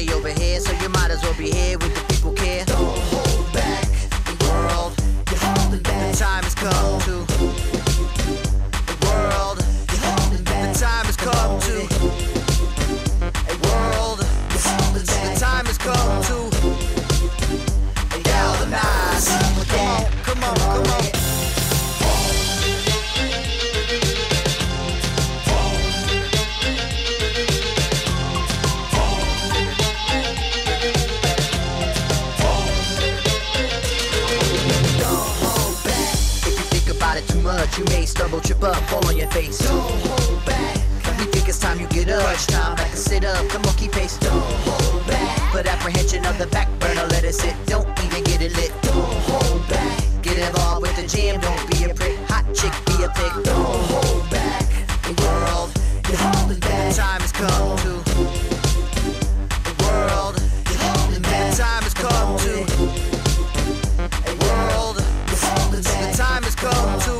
Party over here, much, you may stumble, trip up, fall on your face. Don't hold back. We think it's time you get up. Crunch time, back and sit up, the monkey face. Don't hold back. Put apprehension of the back burner, let it sit. Don't even get it lit. Don't hold back. Get involved with the jam, don't be a prick. Hot chick, be a pig. Don't hold back. The world, you're holding back. Time has come to. The world, you're holding back. Time has come to. A world, you're holding back. The time has come to